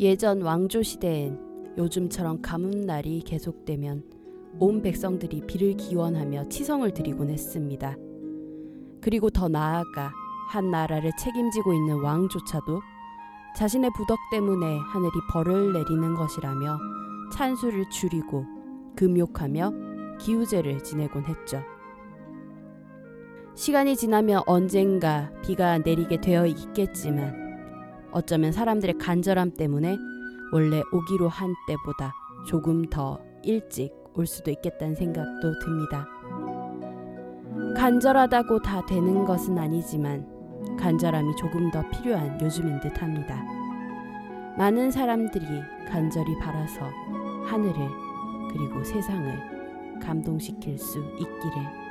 예전 왕조 시대엔 요즘처럼 가뭄 날이 계속되면 온 백성들이 비를 기원하며 치성을 드리곤 했습니다. 그리고 더 나아가 한 나라를 책임지고 있는 왕조차도 자신의 부덕 때문에 하늘이 벌을 내리는 것이라며 찬수를 줄이고 금욕하며 기우제를 지내곤 했죠. 시간이 지나면 언젠가 비가 내리게 되어 있겠지만 어쩌면 사람들의 간절함 때문에 원래 오기로 한 때보다 조금 더 일찍 올 수도 있겠다는 생각도 듭니다. 간절하다고 다 되는 것은 아니지만 간절함이 조금 더 필요한 요즘인 듯 합니다. 많은 사람들이 간절히 바라서 하늘을 그리고 세상을 감동시킬 수 있기를.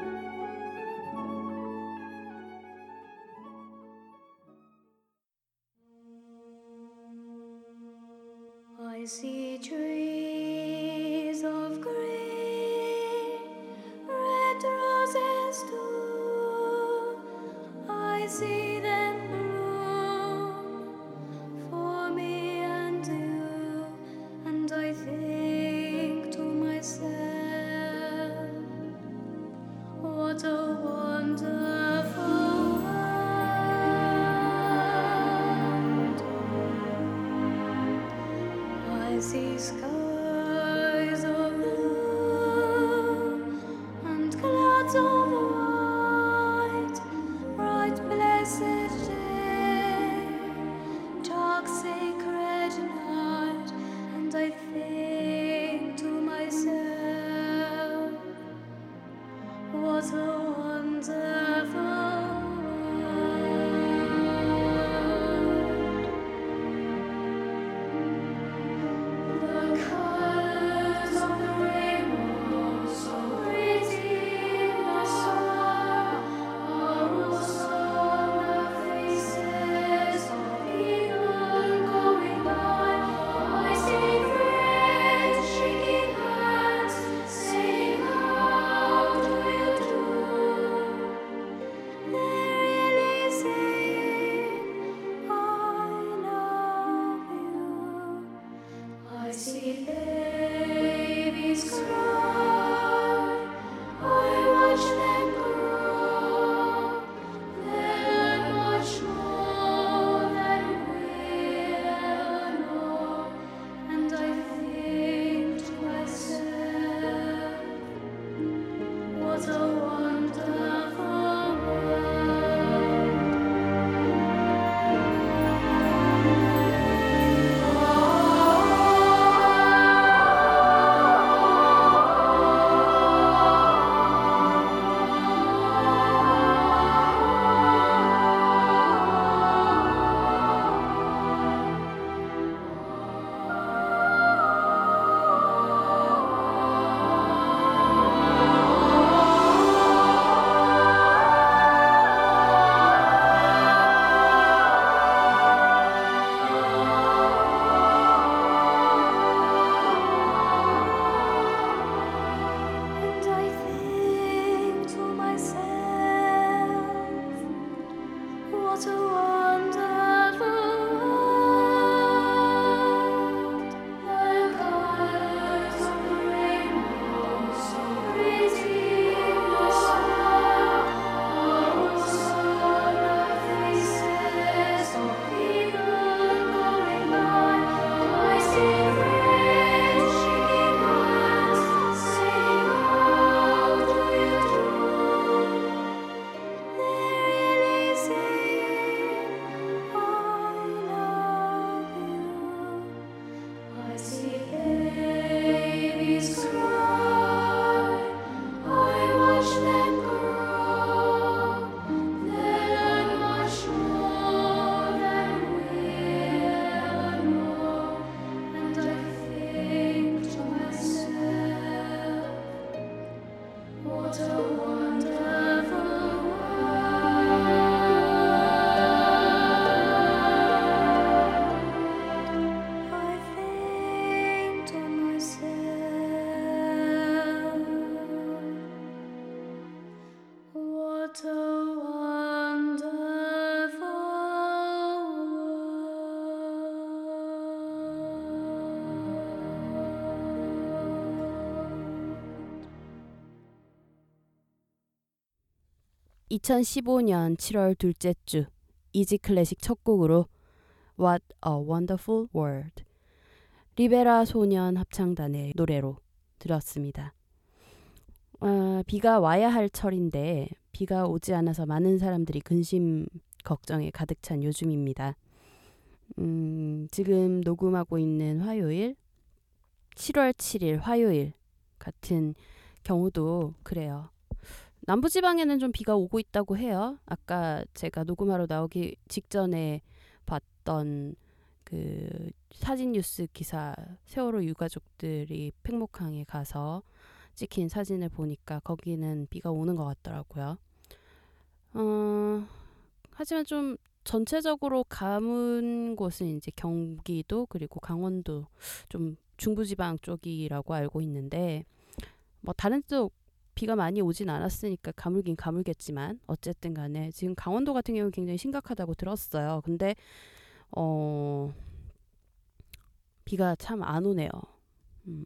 2015년 7월 둘째 주 이지 클래식 첫 곡으로 What a Wonderful World 리베라 소년 합창단의 노래로 들었습니다. 어, 비가 와야 할 철인데 비가 오지 않아서 많은 사람들이 근심 걱정에 가득 찬 요즘입니다. 음, 지금 녹음하고 있는 화요일 7월 7일 화요일 같은 경우도 그래요. 남부지방에는 좀 비가 오고 있다고 해요. 아까 제가 녹음하러 나오기 직전에 봤던 그 사진 뉴스 기사 세월호 유가족들이 팽목항에 가서 찍힌 사진을 보니까 거기는 비가 오는 것 같더라고요. 어, 하지만 좀 전체적으로 가문 곳은 이제 경기도 그리고 강원도 좀 중부지방 쪽이라고 알고 있는데 뭐 다른 쪽 비가 많이 오진 않았으니까 가물긴 가물겠지만 어쨌든 간에 지금 강원도 같은 경우 굉장히 심각하다고 들었어요. 근데 어 비가 참 안 오네요. 음.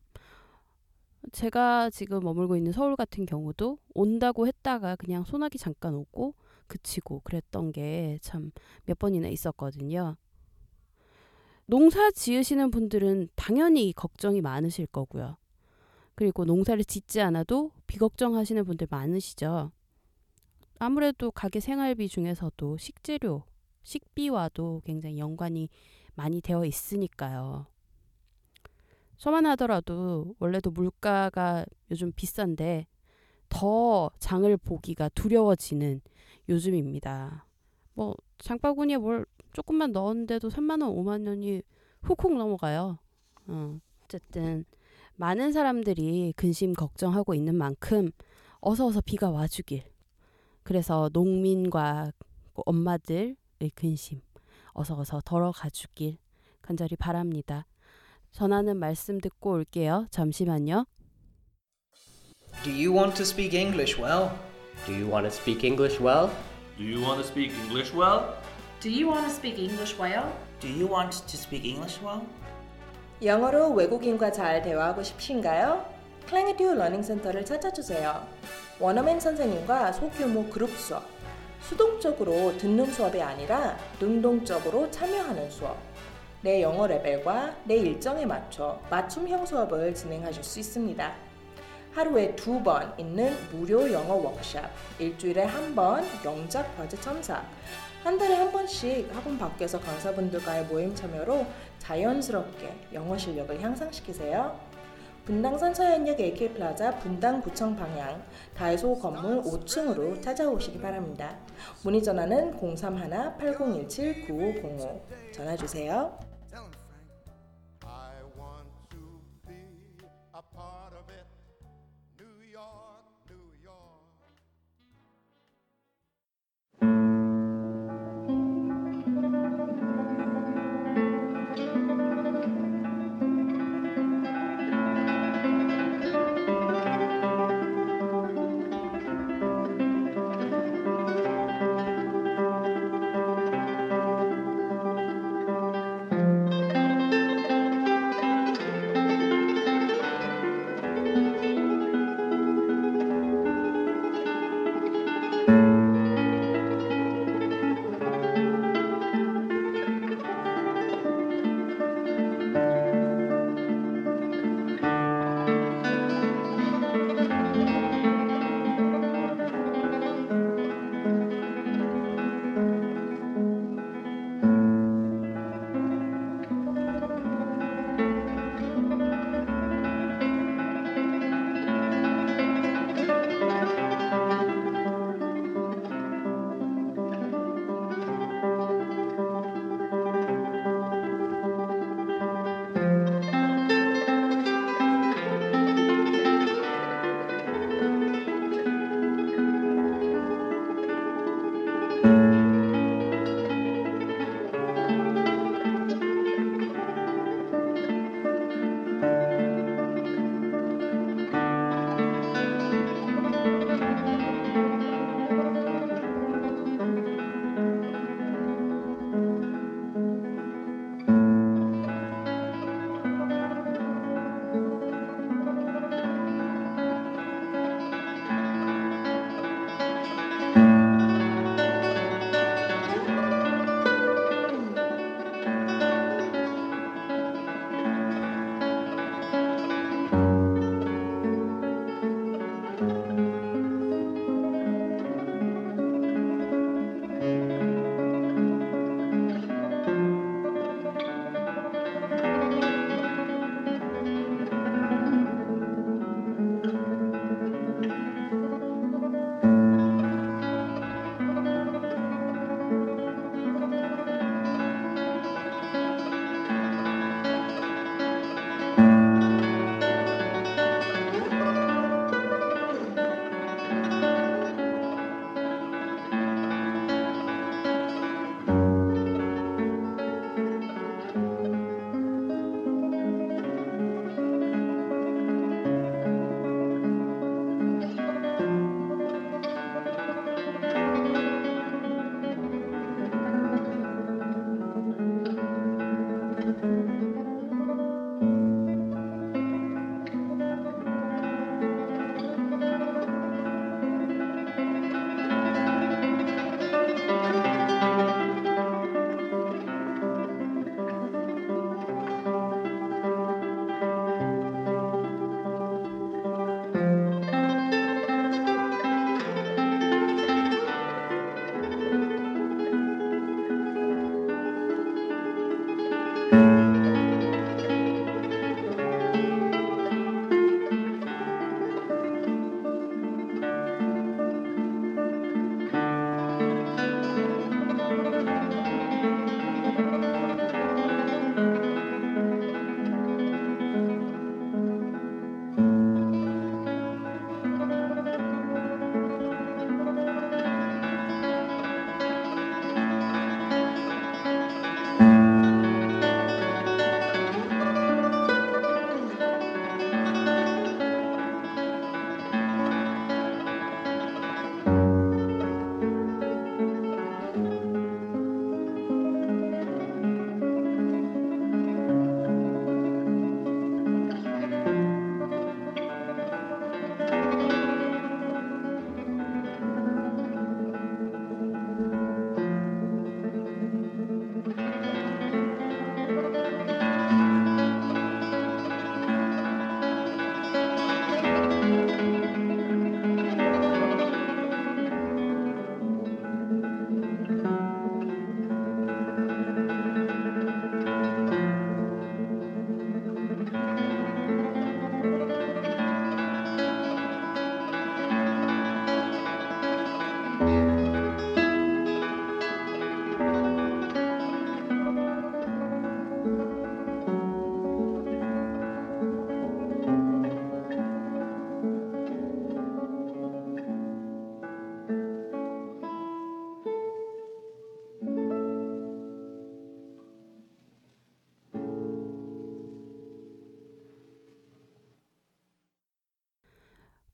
제가 지금 머물고 있는 서울 같은 경우도 온다고 했다가 그냥 소나기 잠깐 오고 그치고 그랬던 게 참 몇 번이나 있었거든요. 농사 지으시는 분들은 당연히 걱정이 많으실 거고요. 그리고 농사를 짓지 않아도 비걱정하시는 분들 많으시죠. 아무래도 가게 생활비 중에서도 식재료, 식비와도 굉장히 연관이 많이 되어 있으니까요. 저만 하더라도 원래도 물가가 요즘 비싼데 더 장을 보기가 두려워지는 요즘입니다. 뭐 장바구니에 뭘 조금만 넣었는데도 3만 원, 5만 원이 훅훅 넘어가요. 어. 어쨌든 많은 사람들이 근심 걱정하고 있는 만큼 어서 어서 비가 와주길. 그래서 농민과 엄마들의 근심 어서 어서 덜어가 주길 간절히 바랍니다. 전하는 말씀 듣고 올게요. 잠시만요. Do you want to speak English well? Do you want to speak English well? Do you want to speak English well? Do you want to speak English well? Do you want to speak English well? 영어로 외국인과 잘 대화하고 싶으신가요? 클랭에듀 러닝센터를 찾아주세요. 원어민 선생님과 소규모 그룹 수업, 수동적으로 듣는 수업이 아니라 능동적으로 참여하는 수업, 내 영어 레벨과 내 일정에 맞춰 맞춤형 수업을 진행하실 수 있습니다. 하루에 두 번 있는 무료 영어 워크샵, 일주일에 한 번 영작 과제 첨삭, 한 달에 한 번씩 학원 밖에서 강사분들과의 모임 참여로 자연스럽게 영어 실력을 향상시키세요. 분당선 서현역 AK 플라자 분당 구청 방향 다이소 건물 5층으로 찾아오시기 바랍니다. 문의 전화는 031-8017-9505 전화 주세요.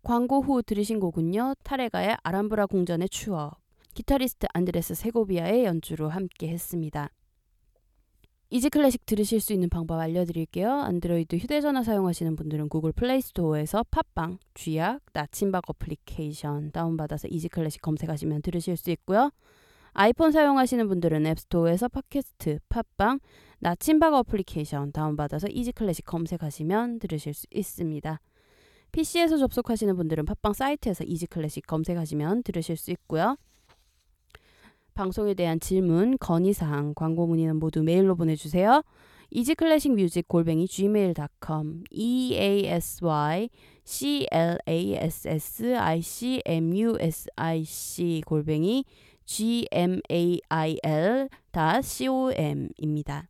광고 후 들으신 곡은요. 타레가의 알람브라 궁전의 추억, 기타리스트 안드레스 세고비아의 연주로 함께 했습니다. 이지 클래식 들으실 수 있는 방법 알려드릴게요. 안드로이드 휴대전화 사용하시는 분들은 구글 플레이 스토어에서 팟빵, 쥐약, 나침박 어플리케이션 다운받아서 이지 클래식 검색하시면 들으실 수 있고요. 아이폰 사용하시는 분들은 앱스토어에서 팟캐스트, 팟빵, 나침박 어플리케이션 다운받아서 이지 클래식 검색하시면 들으실 수 있습니다. PC에서 접속하시는 분들은 팟빵 사이트에서 이지 클래식 검색하시면 들으실 수 있고요. 방송에 대한 질문, 건의사항, 광고 문의는 모두 메일로 보내주세요. 이지클래식뮤직 골뱅이 gmail.com e a s y c l a s s i c m u s i c 골뱅이 g m a i l c o m입니다.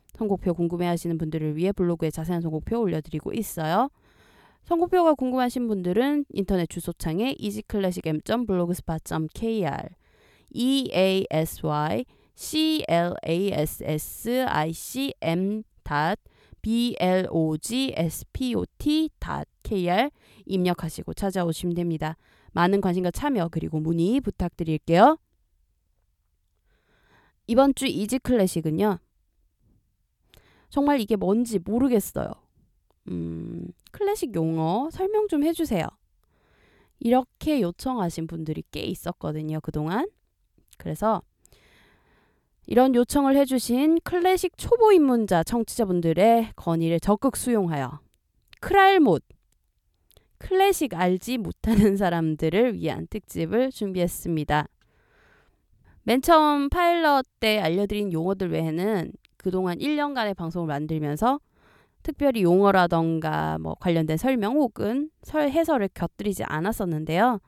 선곡표 궁금해하시는 분들을 위해 블로그에 자세한 선곡표 올려드리고 있어요. 선곡표가 궁금하신 분들은 인터넷 주소창에 easyclassicm.blogspot.kr e a s y c l a s s i c m b l o g s p o t k r 입력하시고 찾아오시면 됩니다. 많은 관심과 참여 그리고 문의 부탁드릴게요. 이번 주 이지 클래식은요. 정말 이게 뭔지 모르겠어요. 음, 클래식 용어 설명 좀 해주세요. 이렇게 요청하신 분들이 꽤 있었거든요, 그동안. 그래서 이런 요청을 해주신 클래식 초보 입문자 청취자분들의 건의를 적극 수용하여 크랄못, 클래식 알지 못하는 사람들을 위한 특집을 준비했습니다. 맨 처음 파일럿 때 알려드린 용어들 외에는 그동안 1년간의 방송을 만들면서 특별히 용어라던가 뭐 관련된 설명 혹은 설 해설을 곁들이지 않았었는데요.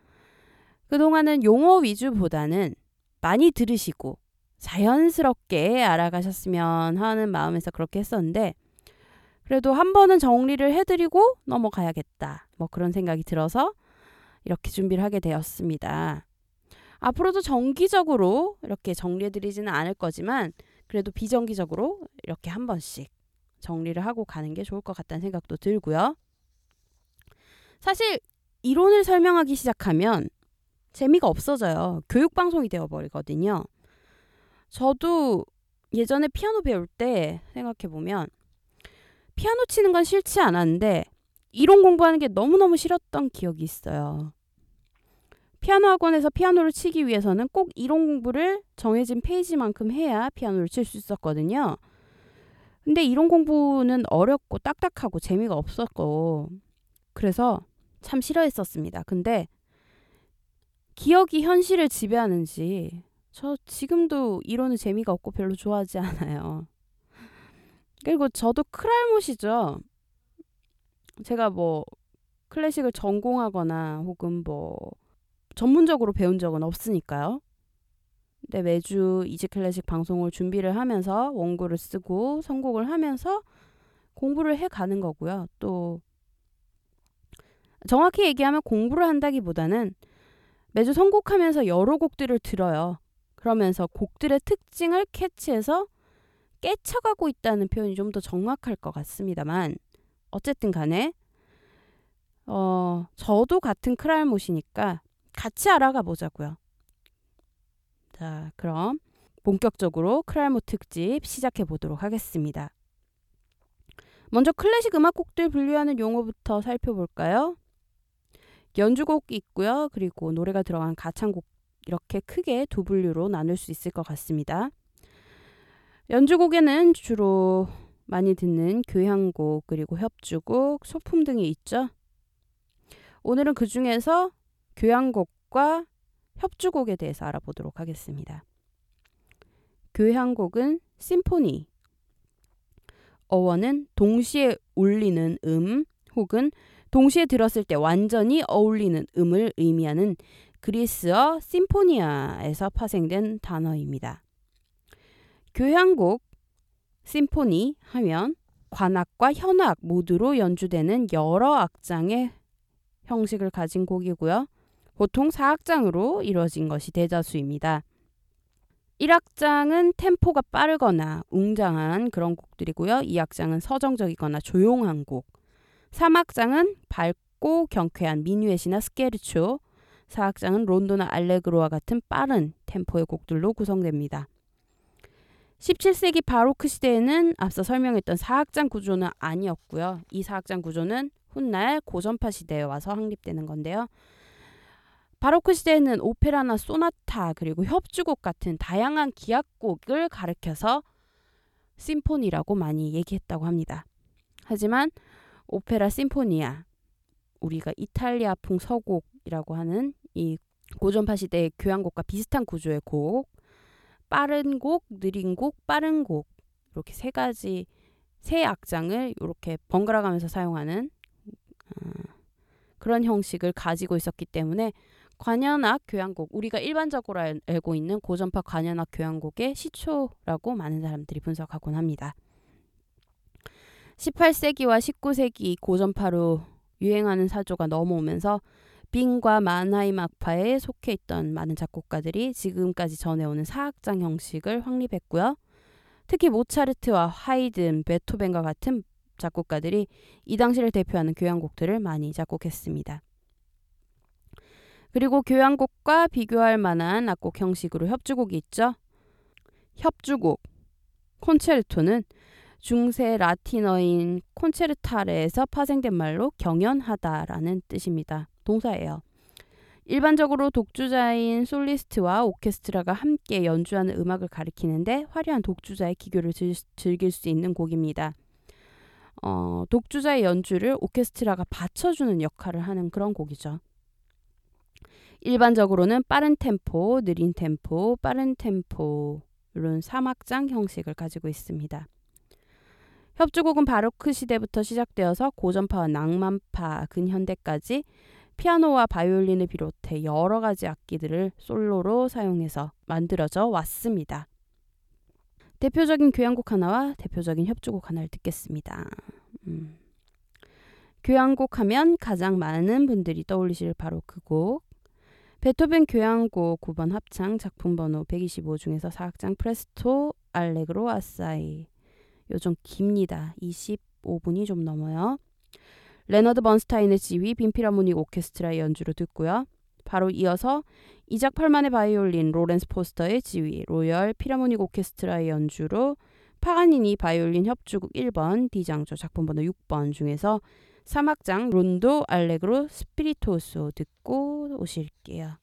그동안은 용어 위주보다는 많이 들으시고 자연스럽게 알아가셨으면 하는 마음에서 그렇게 했었는데 그래도 한 번은 정리를 해드리고 넘어가야겠다. 뭐 그런 생각이 들어서 이렇게 준비를 하게 되었습니다. 앞으로도 정기적으로 이렇게 정리해드리지는 않을 거지만 그래도 비정기적으로 이렇게 한 번씩 정리를 하고 가는 게 좋을 것 같다는 생각도 들고요. 사실 이론을 설명하기 시작하면 재미가 없어져요. 교육방송이 되어버리거든요. 저도 예전에 피아노 배울 때 생각해보면 피아노 치는 건 싫지 않았는데 이론 공부하는 게 너무너무 싫었던 기억이 있어요. 피아노 학원에서 피아노를 치기 위해서는 꼭 이론 공부를 정해진 페이지만큼 해야 피아노를 칠 수 있었거든요. 근데 이론 공부는 어렵고 딱딱하고 재미가 없었고 그래서 참 싫어했었습니다. 근데 기억이 현실을 지배하는지 저 지금도 이론은 재미가 없고 별로 좋아하지 않아요. 그리고 저도 크랄못이죠. 제가 뭐 클래식을 전공하거나 혹은 뭐 전문적으로 배운 적은 없으니까요. 근데 매주 이지 클래식 방송을 준비를 하면서 원고를 쓰고 선곡을 하면서 공부를 해 가는 거고요. 또 정확히 얘기하면 공부를 한다기보다는 매주 선곡하면서 여러 곡들을 들어요. 그러면서 곡들의 특징을 캐치해서 깨쳐가고 있다는 표현이 좀 더 정확할 것 같습니다만 어쨌든 간에 어, 저도 같은 크랄못이니까 같이 알아가 보자고요. 자, 그럼 본격적으로 크랄못 특집 시작해 보도록 하겠습니다. 먼저 클래식 음악곡들 분류하는 용어부터 살펴볼까요? 연주곡 있고요. 그리고 노래가 들어간 가창곡 이렇게 크게 두 분류로 나눌 수 있을 것 같습니다. 연주곡에는 주로 많이 듣는 교향곡 그리고 협주곡, 소품 등이 있죠. 오늘은 그 중에서 교향곡과 협주곡에 대해서 알아보도록 하겠습니다. 교향곡은 심포니. 어원은 동시에 울리는 음 혹은 동시에 들었을 때 완전히 어울리는 음을 의미하는 그리스어 심포니아에서 파생된 단어입니다. 교향곡 심포니 하면 관악과 현악 모두로 연주되는 여러 악장의 형식을 가진 곡이고요. 보통 4악장으로 이루어진 것이 대다수입니다. 1악장은 템포가 빠르거나 웅장한 그런 곡들이고요. 2악장은 서정적이거나 조용한 곡. 3악장은 밝고 경쾌한 미뉴엣이나 스케르초. 4악장은 론도나 알레그로와 같은 빠른 템포의 곡들로 구성됩니다. 17세기 바로크 시대에는 앞서 설명했던 4악장 구조는 아니었고요. 이 4악장 구조는 훗날 고전파 시대에 와서 확립되는 건데요. 바로크 시대에는 오페라나 소나타 그리고 협주곡 같은 다양한 기악곡을 가르켜서 심포니라고 많이 얘기했다고 합니다. 하지만 오페라 심포니아 우리가 이탈리아풍 서곡이라고 하는 이 고전파 시대의 교향곡과 비슷한 구조의 곡 빠른 곡, 느린 곡, 빠른 곡 이렇게 세 가지 세 악장을 이렇게 번갈아 가면서 사용하는 어, 그런 형식을 가지고 있었기 때문에 관현악 교향곡 우리가 일반적으로 알, 알고 있는 고전파 관현악 교향곡의 시초라고 많은 사람들이 분석하곤 합니다. 18세기와 19세기 고전파로 유행하는 사조가 넘어오면서 빙과 만하임 악파에 속해 있던 많은 작곡가들이 지금까지 전해오는 사악장 형식을 확립했고요. 특히 모차르트와 하이든, 베토벤과 같은 작곡가들이 이 당시를 대표하는 교향곡들을 많이 작곡했습니다. 그리고 교향곡과 비교할 만한 악곡 형식으로 협주곡이 있죠. 협주곡 콘체르토는 중세 라틴어인 콘체르타레에서 파생된 말로 경연하다라는 뜻입니다. 동사예요. 일반적으로 독주자인 솔리스트와 오케스트라가 함께 연주하는 음악을 가리키는데 화려한 독주자의 기교를 즐길 수 있는 곡입니다. 어, 독주자의 연주를 오케스트라가 받쳐주는 역할을 하는 그런 곡이죠. 일반적으로는 빠른 템포, 느린 템포, 빠른 템포 이런 사막장 형식을 가지고 있습니다. 협주곡은 바로크 시대부터 시작되어서 고전파와 낭만파, 근현대까지 피아노와 바이올린을 비롯해 여러 가지 악기들을 솔로로 사용해서 만들어져 왔습니다. 대표적인 교향곡 하나와 대표적인 협주곡 하나를 듣겠습니다. 음. 교향곡 하면 가장 많은 분들이 떠올리실 바로 그 곡. 베토벤 교향곡 9번 합창 작품 번호 125 중에서 4악장 프레스토 알레그로 아사이. 요 좀 깁니다. 25분이 좀 넘어요. 레너드 번스타인의 지휘 빈 필하모닉 오케스트라의 연주로 듣고요. 바로 이어서 이작 펄만의 바이올린 로렌스 포스터의 지휘 로열 필하모닉 오케스트라의 연주로 파가니니 바이올린 협주곡 1번 디장조 작품 번호 6번 중에서 3악장 론도 알레그로 스피리토소 듣고 오실게요.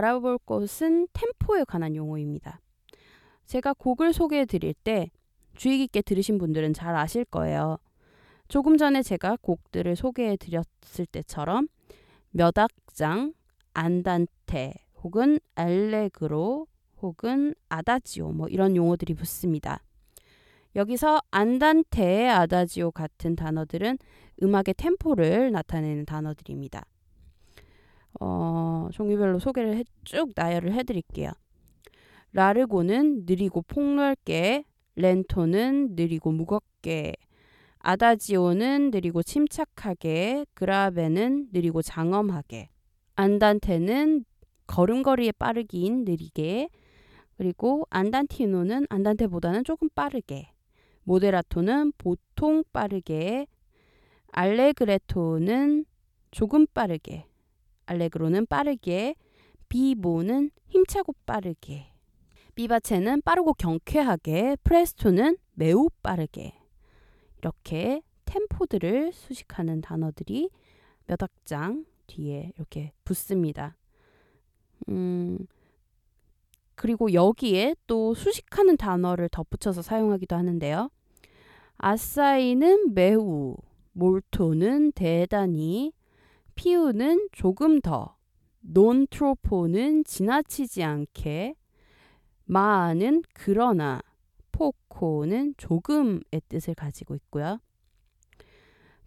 알아볼 것은 템포에 관한 용어입니다. 제가 곡을 소개해 드릴 때 주의 깊게 들으신 분들은 잘 아실 거예요. 조금 전에 제가 곡들을 소개해 드렸을 때처럼 몇 악장, 안단테 혹은 알레그로 혹은 아다지오 뭐 이런 용어들이 붙습니다. 여기서 안단테, 아다지오 같은 단어들은 음악의 템포를 나타내는 단어들입니다. 어, 종류별로 소개를 해, 쭉 나열을 해드릴게요. 라르고는 느리고 폭넓게, 렌토는 느리고 무겁게, 아다지오는 느리고 침착하게, 그라베는 느리고 장엄하게, 안단테는 걸음걸이의 빠르기인 느리게, 그리고 안단티노는 안단테보다는 조금 빠르게, 모데라토는 보통 빠르게, 알레그레토는 조금 빠르게, 알레그로는 빠르게, 비보는 힘차고 빠르게, 비바체는 빠르고 경쾌하게, 프레스토는 매우 빠르게. 이렇게 템포들을 수식하는 단어들이 몇 악장 뒤에 이렇게 붙습니다. 음, 그리고 여기에 또 수식하는 단어를 덧붙여서 사용하기도 하는데요. 아싸이는 매우, 몰토는 대단히, 피우는 조금 더, 논트로포는 지나치지 않게, 마아는 그러나, 포코는 조금의 뜻을 가지고 있고요.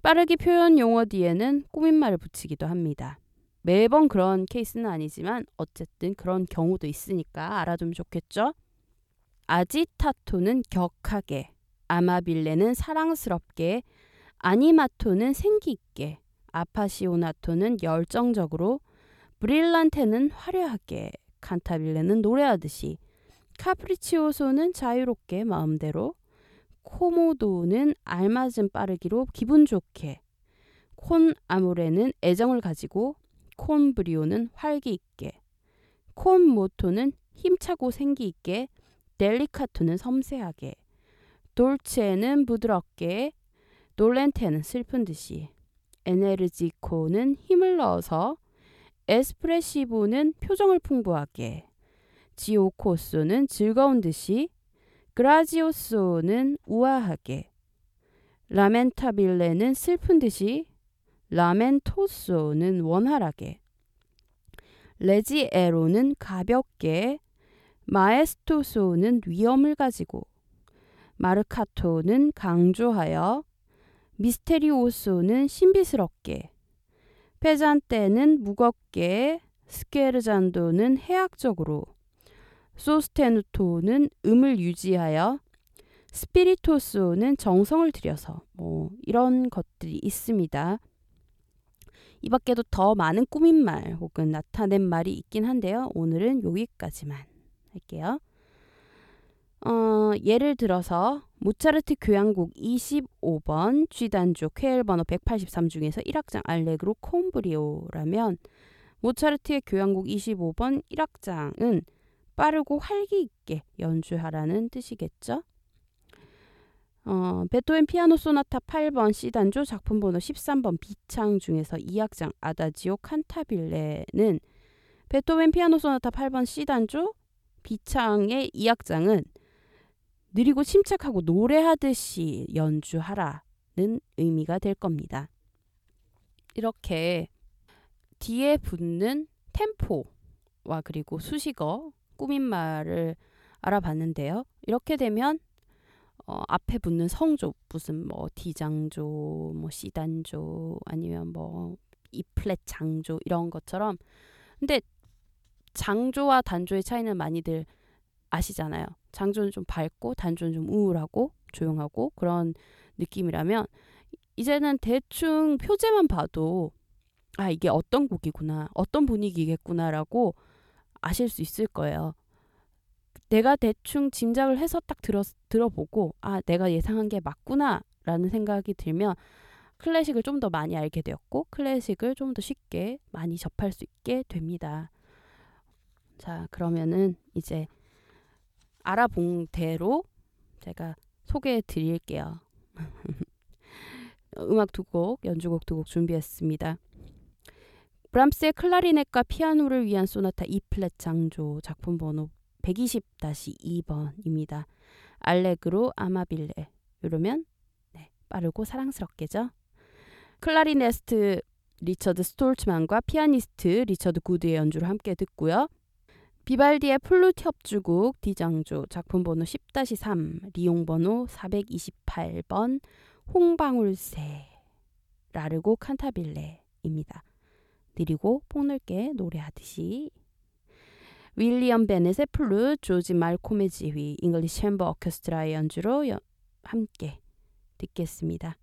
빠르기 표현 용어 뒤에는 꾸민말을 붙이기도 합니다. 매번 그런 케이스는 아니지만 어쨌든 그런 경우도 있으니까 알아두면 좋겠죠? 아지타토는 격하게, 아마빌레는 사랑스럽게, 아니마토는 생기 있게, 아파시오나토는 열정적으로, 브릴란테는 화려하게, 칸타빌레는 노래하듯이, 카프리치오소는 자유롭게 마음대로, 코모도는 알맞은 빠르기로 기분 좋게, 콘 아모레는 애정을 가지고, 콘 브리오는 활기 있게, 콘 모토는 힘차고 생기 있게, 델리카토는 섬세하게, 돌체는 부드럽게, 놀렌테는 슬픈 듯이, 에네르지코는 힘을 넣어서, 에스프레시보는 표정을 풍부하게, 지오코소는 즐거운 듯이, 그라지오소는 우아하게, 라멘타빌레는 슬픈 듯이, 라멘토소는 원활하게, 레지에로는 가볍게, 마에스토소는 위험을 가지고, 마르카토는 강조하여, 미스테리오소는 신비스럽게, 페잔테는 무겁게, 스케르잔도는 해학적으로, 소스테누토는 음을 유지하여, 스피리토소는 정성을 들여서 뭐 이런 것들이 있습니다. 이 밖에도 더 많은 꾸민 말 혹은 나타낸 말이 있긴 한데요. 오늘은 여기까지만 할게요. 어, 예를 들어서 모차르트 교향곡 25번 G단조 쾌엘 번호 183 중에서 1악장 알레그로 콤브리오라면 모차르트의 교향곡 25번 1악장은 빠르고 활기 있게 연주하라는 뜻이겠죠. 어, 베토벤 피아노 소나타 8번 C단조 작품 번호 13번 B창 중에서 2악장 아다지오 칸타빌레는 베토벤 피아노 소나타 8번 C단조 B창의 2악장은 느리고 침착하고 노래하듯이 연주하라는 의미가 될 겁니다. 이렇게 뒤에 붙는 템포와 그리고 수식어, 꾸민말을 알아봤는데요. 이렇게 되면 어, 앞에 붙는 성조 무슨 뭐 D장조, 뭐 C단조 아니면 뭐 E플랫 장조 이런 것처럼 근데 장조와 단조의 차이는 많이들 아시잖아요. 장조는 좀 밝고 단조는 좀 우울하고 조용하고 그런 느낌이라면 이제는 대충 표제만 봐도 아 이게 어떤 곡이구나 어떤 분위기겠구나라고 아실 수 있을 거예요. 내가 대충 짐작을 해서 딱 들어, 들어보고 아 내가 예상한 게 맞구나라는 생각이 들면 클래식을 좀 더 많이 알게 되었고 클래식을 좀 더 쉽게 많이 접할 수 있게 됩니다. 자 그러면은 이제 알아본 대로 제가 소개해 드릴게요. 음악 두 곡, 연주곡 두 곡 준비했습니다. 브람스의 클라리넷과 피아노를 위한 소나타 E 플랫 장조 작품 번호 120-2번입니다. 알레그로 아마빌레 이러면 네, 빠르고 사랑스럽게죠. 클라리네티스트 리처드 스톨츠만과 피아니스트 리처드 구드의 연주를 함께 듣고요. 비발디의 플루트 협주곡 D장조 작품 번호 10-3 리옴 번호 428번 홍방울새 라르고 칸타빌레입니다. 느리고 폭넓게 노래하듯이 윌리엄 베넷의 플루, 조지 말콤의 지휘, 잉글리시 챔버 오케스트라의 연주로 여, 함께 듣겠습니다.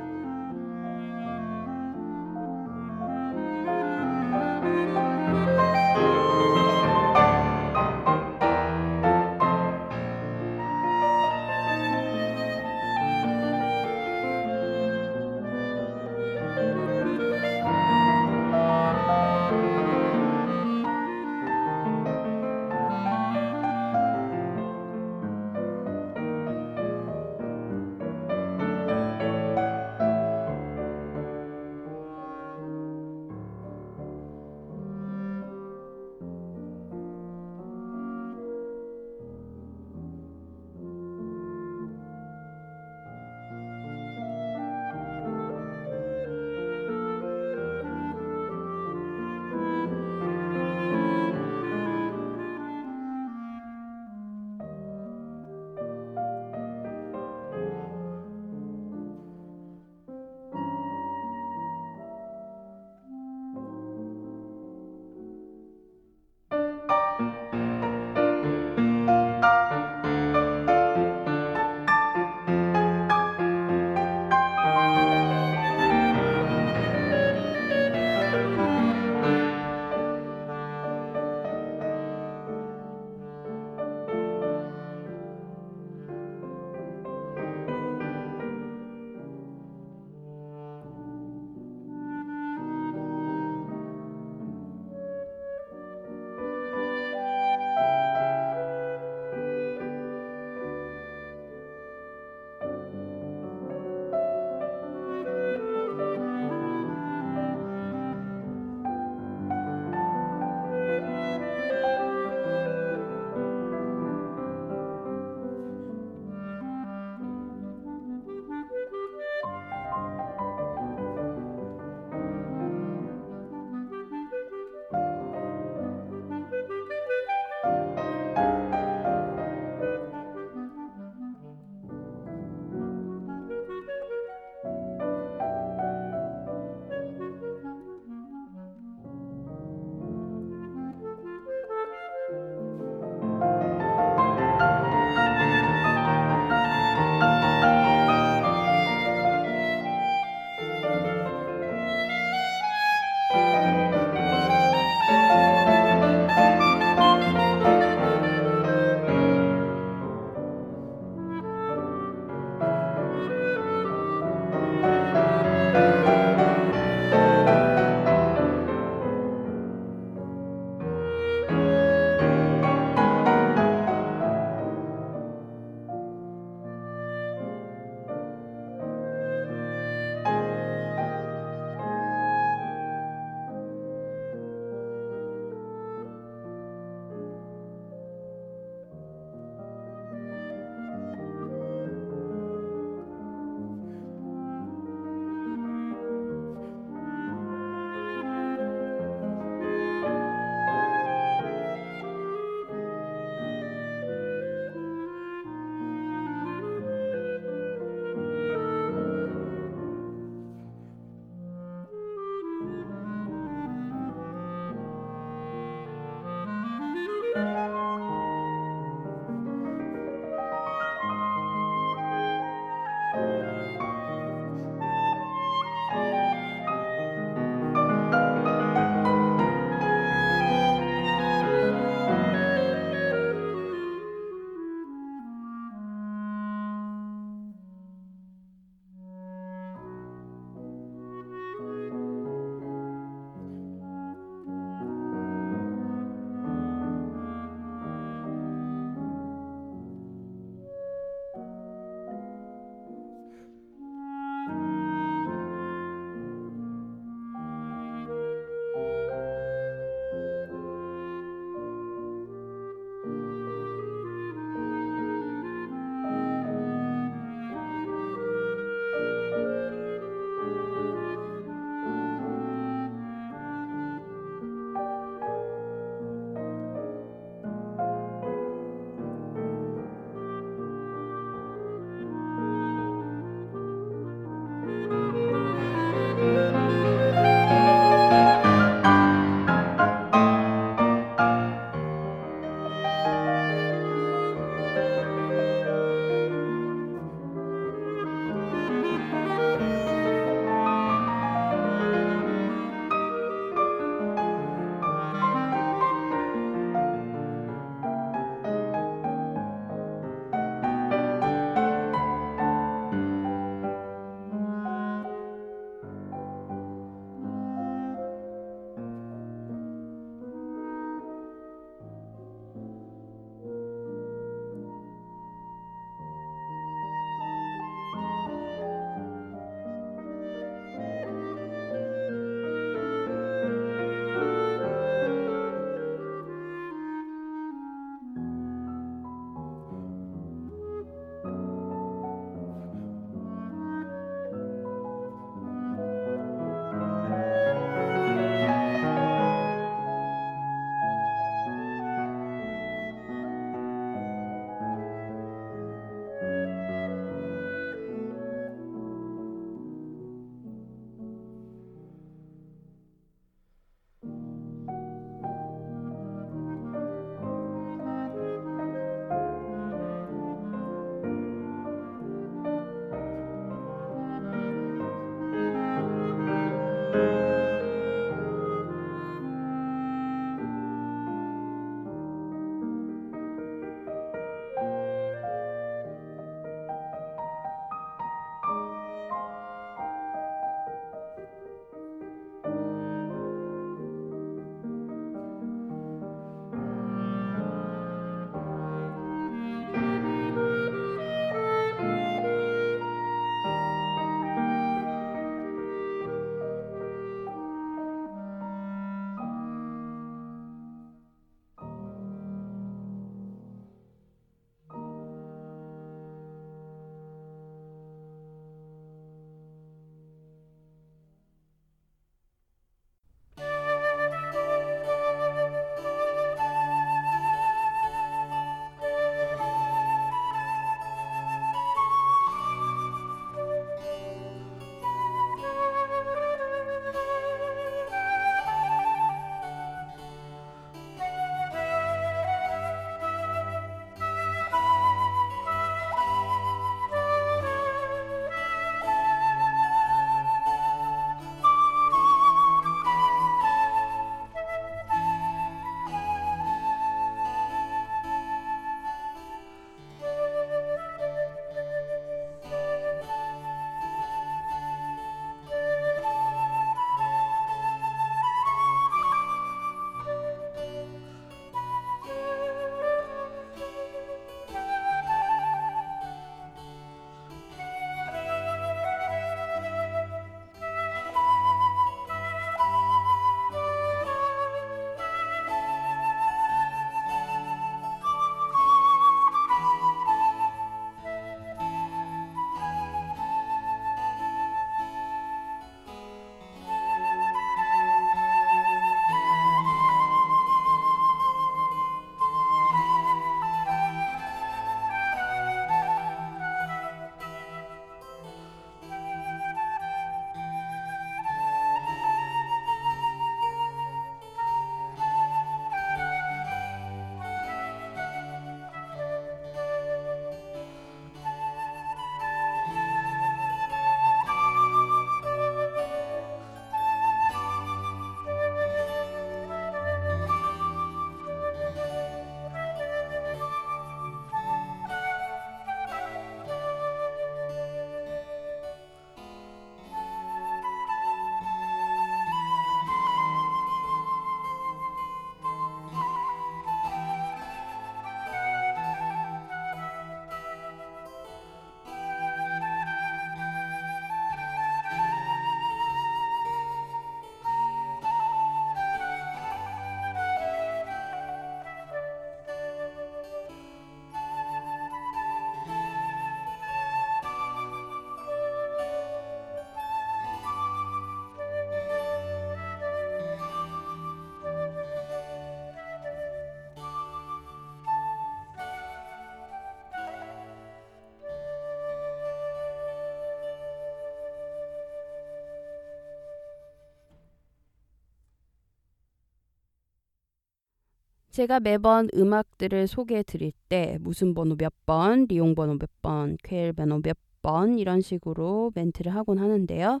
제가 매번 음악들을 소개해 드릴 때 무슨 번호 몇 번, 리용 번호 몇 번, 퀘일 번호 몇 번 이런 식으로 멘트를 하곤 하는데요.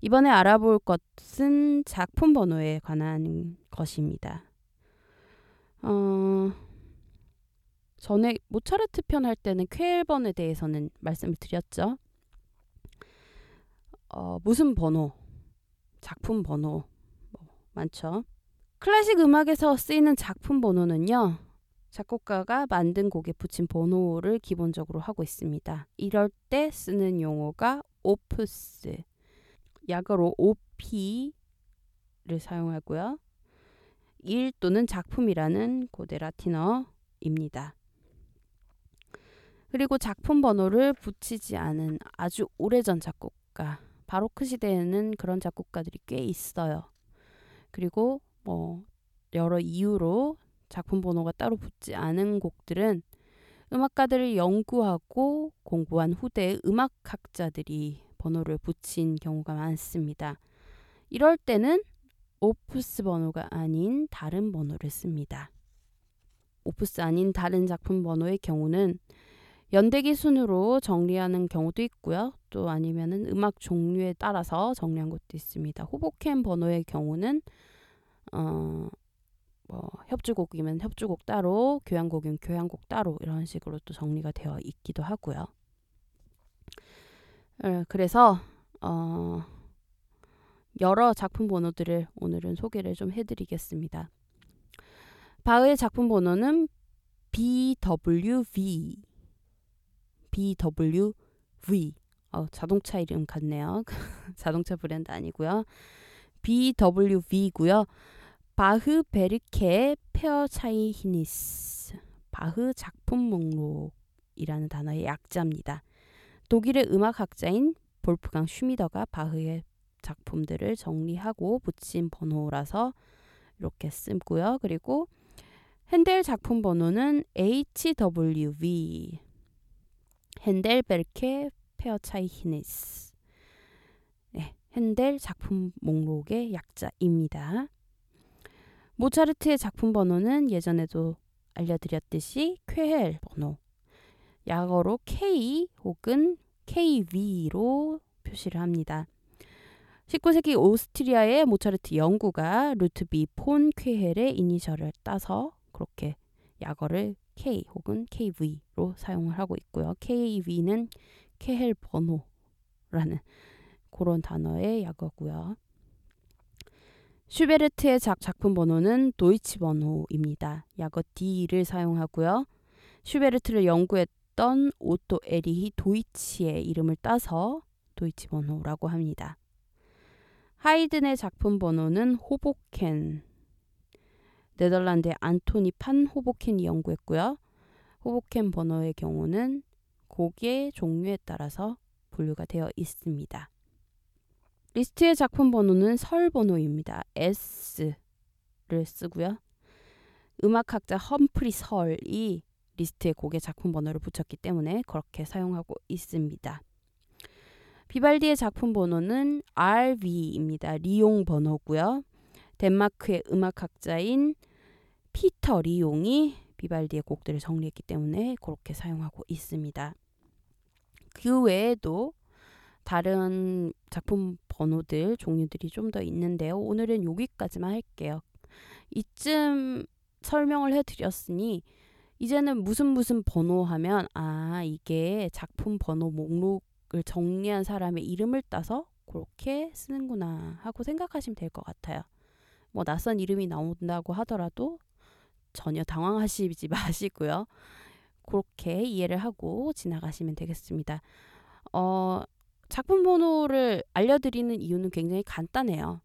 이번에 알아볼 것은 작품 번호에 관한 것입니다. 어, 전에 모차르트 편 할 때는 퀘일 번에 대해서는 말씀을 드렸죠. 어, 무슨 번호, 작품 번호 뭐 많죠. 클래식 음악에서 쓰이는 작품 번호는요. 작곡가가 만든 곡에 붙인 번호를 기본적으로 하고 있습니다. 이럴 때 쓰는 용어가 오프스, 약어로 OP를 사용하고요. 일 또는 작품이라는 고대 라틴어입니다. 그리고 작품 번호를 붙이지 않은 아주 오래전 작곡가, 바로크 시대에는 그런 작곡가들이 꽤 있어요. 그리고 뭐 여러 이유로 작품 번호가 따로 붙지 않은 곡들은 음악가들을 연구하고 공부한 후대의 음악학자들이 번호를 붙인 경우가 많습니다. 이럴 때는 오프스 번호가 아닌 다른 번호를 씁니다. 오프스 아닌 다른 작품 번호의 경우는 연대기 순으로 정리하는 경우도 있고요. 또 아니면은 음악 종류에 따라서 정리한 것도 있습니다. 호보캠 번호의 경우는 어, 뭐 협주곡이면 협주곡 따로, 교향곡이면 교향곡 따로 이런 식으로 또 정리가 되어 있기도 하고요. 어, 그래서 어, 여러 작품 번호들을 오늘은 소개를 좀 해드리겠습니다. 바흐의 작품 번호는 BWV, BWV. 어, 자동차 이름 같네요. 자동차 브랜드 아니고요. BWV고요. 바흐 베르케 페어차이 히니스 바흐 작품 목록이라는 단어의 약자입니다. 독일의 음악학자인 볼프강 슈미더가 바흐의 작품들을 정리하고 붙인 번호라서 이렇게 쓰고요. 그리고 핸델 작품 번호는 HWV 핸델 베르케 페어차이 히니스 네, 핸델 작품 목록의 약자입니다. 모차르트의 작품 번호는 예전에도 알려드렸듯이 쾌헬 번호, 약어로 K 혹은 KV로 표시를 합니다. 19세기 오스트리아의 모차르트 연구가 루트비히 폰 쾨헬의 이니셜을 따서 그렇게 약어를 K 혹은 KV로 사용을 하고 있고요. KV는 쾨헬 번호라는 그런 단어의 약어고요. 슈베르트의 작, 작품 번호는 도이치 번호입니다. 약어 D를 사용하고요. 슈베르트를 연구했던 오토 에리히 도이치의 이름을 따서 도이치 번호라고 합니다. 하이든의 작품 번호는 호보켄. 네덜란드의 안토니 판 호보켄이 연구했고요. 호보켄 번호의 경우는 곡의 종류에 따라서 분류가 되어 있습니다. 리스트의 작품 번호는 설 번호입니다. S를 쓰고요. 음악학자 험프리 설이 리스트에 곡의 작품 번호를 붙였기 때문에 그렇게 사용하고 있습니다. 비발디의 작품 번호는 RV입니다. 리용 번호고요. 덴마크의 음악학자인 피터 리용이 비발디의 곡들을 정리했기 때문에 그렇게 사용하고 있습니다. 그 외에도 다른 작품 번호들 종류들이 좀 더 있는데요. 오늘은 여기까지만 할게요. 이쯤 설명을 해드렸으니 이제는 무슨 무슨 번호 하면 아 이게 작품 번호 목록을 정리한 사람의 이름을 따서 그렇게 쓰는구나 하고 생각하시면 될 것 같아요. 뭐 낯선 이름이 나온다고 하더라도 전혀 당황하시지 마시고요. 그렇게 이해를 하고 지나가시면 되겠습니다. 어, 작품 번호를 알려드리는 이유는 굉장히 간단해요.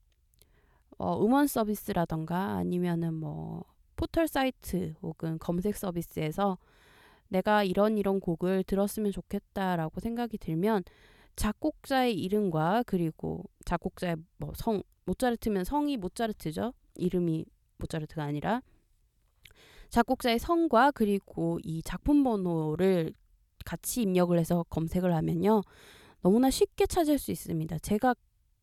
어, 음원 서비스라던가 아니면은 뭐 포털 사이트 혹은 검색 서비스에서 내가 이런 이런 곡을 들었으면 좋겠다라고 생각이 들면 작곡자의 이름과 그리고 작곡자의 뭐 성 모차르트면 성이 모차르트죠. 이름이 모차르트가 아니라 작곡자의 성과 그리고 이 작품 번호를 같이 입력을 해서 검색을 하면요. 너무나 쉽게 찾을 수 있습니다. 제가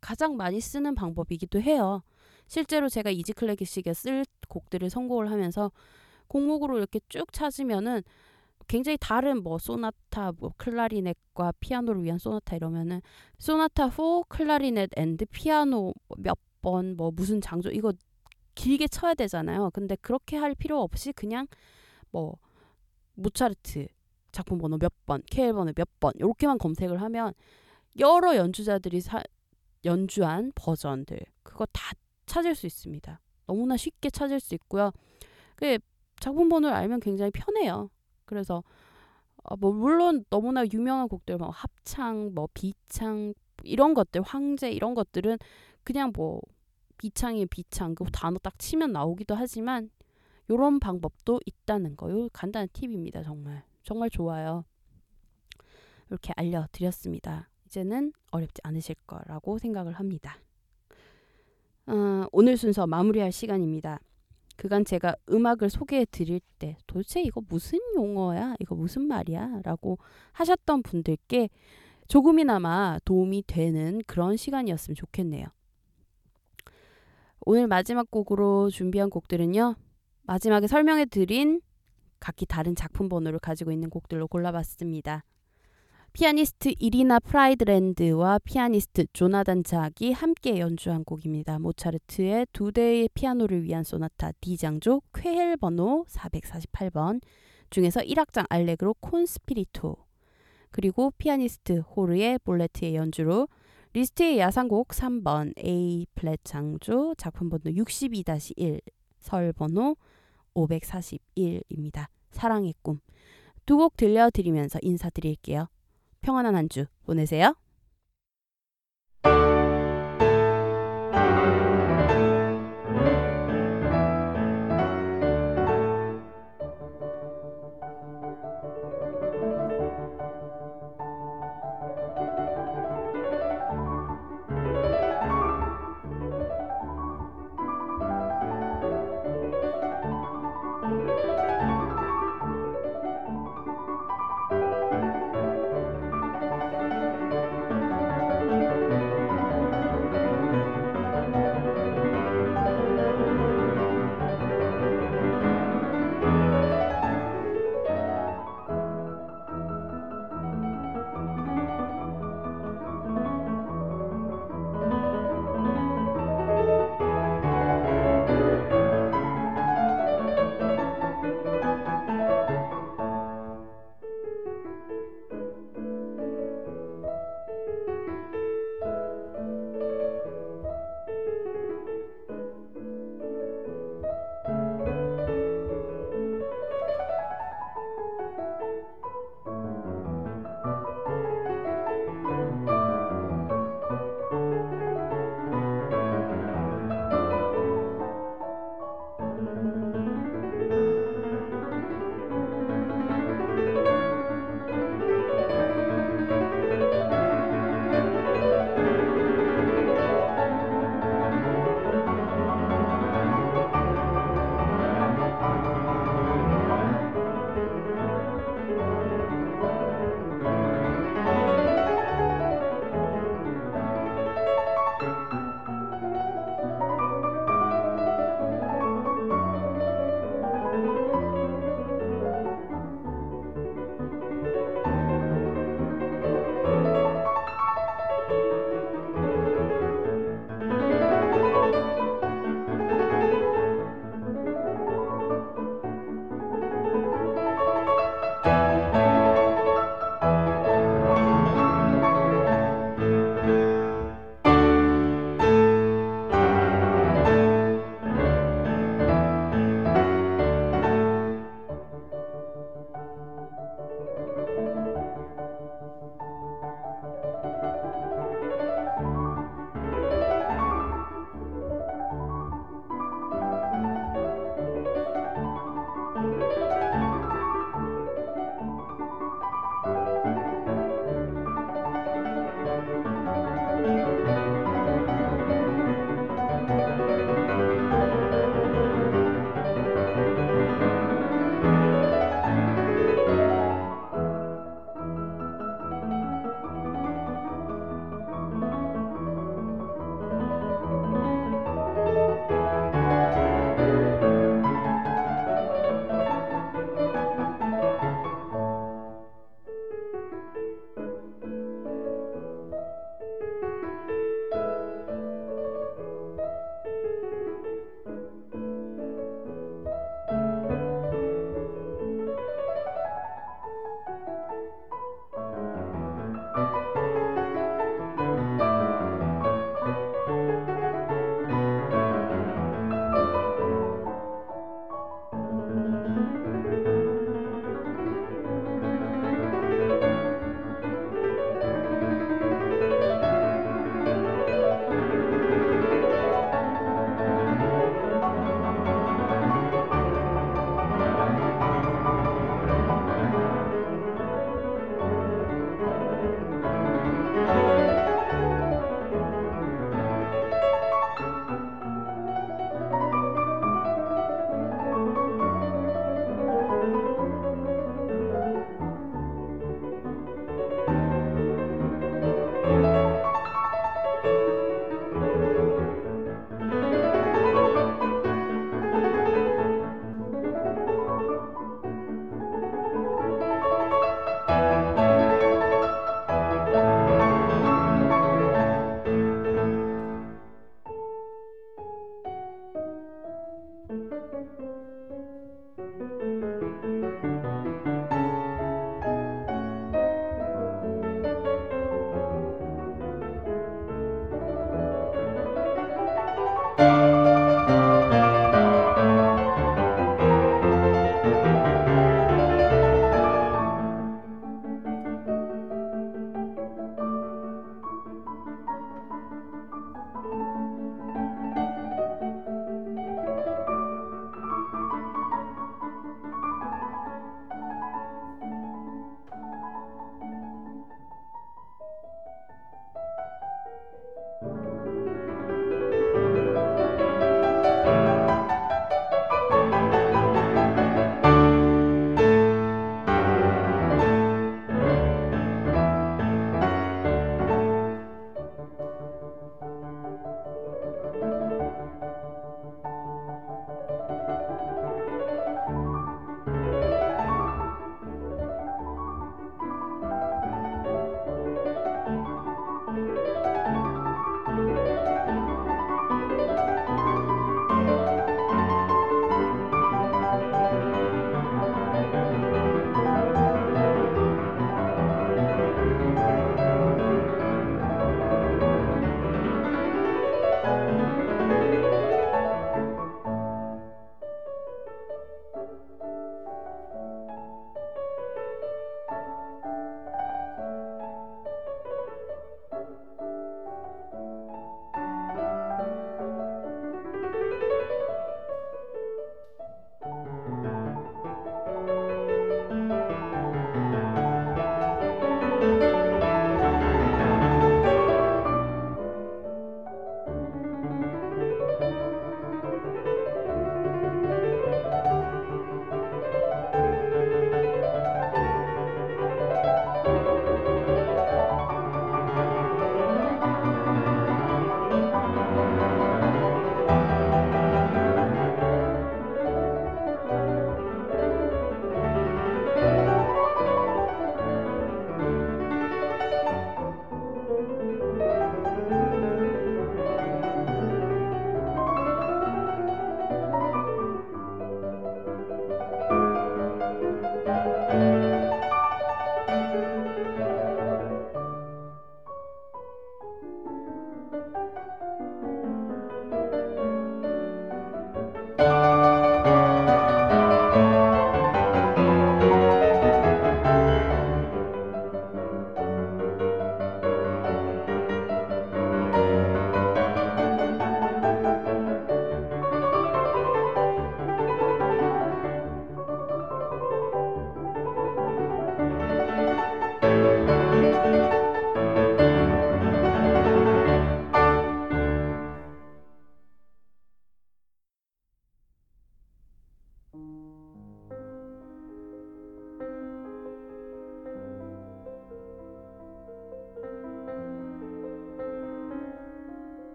가장 많이 쓰는 방법이기도 해요. 실제로 제가 Easy Classic에 쓸 곡들을 선곡을 하면서 곡목으로 이렇게 쭉 찾으면은 굉장히 다른 뭐 소나타, 뭐 클라리넷과 피아노를 위한 소나타 이러면은 sonata for clarinet and piano 몇 번 뭐 무슨 장조 이거 길게 쳐야 되잖아요. 근데 그렇게 할 필요 없이 그냥 뭐 모차르트 작품 번호 몇 번, 케일 번호 몇 번 이렇게만 검색을 하면 여러 연주자들이 사, 연주한 버전들 그거 다 찾을 수 있습니다. 너무나 쉽게 찾을 수 있고요. 그 작품 번호를 알면 굉장히 편해요. 그래서 어, 뭐 물론 너무나 유명한 곡들 뭐 합창, 뭐 비창 이런 것들, 황제 이런 것들은 그냥 뭐 비창이 비창 그 단어 딱 치면 나오기도 하지만 요런 방법도 있다는 거요. 간단한 팁입니다. 정말 정말 좋아요. 이렇게 알려드렸습니다. 이제는 어렵지 않으실 거라고 생각을 합니다. 어, 오늘 순서 마무리할 시간입니다. 그간 제가 음악을 소개해 드릴 때 도대체 이거 무슨 용어야? 이거 무슨 말이야? 라고 하셨던 분들께 조금이나마 도움이 되는 그런 시간이었으면 좋겠네요. 오늘 마지막 곡으로 준비한 곡들은요. 마지막에 설명해 드린 각기 다른 작품 번호를 가지고 있는 곡들로 골라봤습니다. 피아니스트 이리나 프라이드랜드와 피아니스트 조나단 작이 함께 연주한 곡입니다. 모차르트의 두 대의 피아노를 위한 소나타 D장조 쾌헬 번호 448번 중에서 1악장 알레그로 콘스피리토 그리고 피아니스트 호르헤 볼레트의 연주로 리스트의 야상곡 3번 A 플랫 장조 작품 번호 62-1 설 번호 541입니다. 사랑의 꿈. 두 곡 들려드리면서 인사드릴게요. 평안한 한 주 보내세요.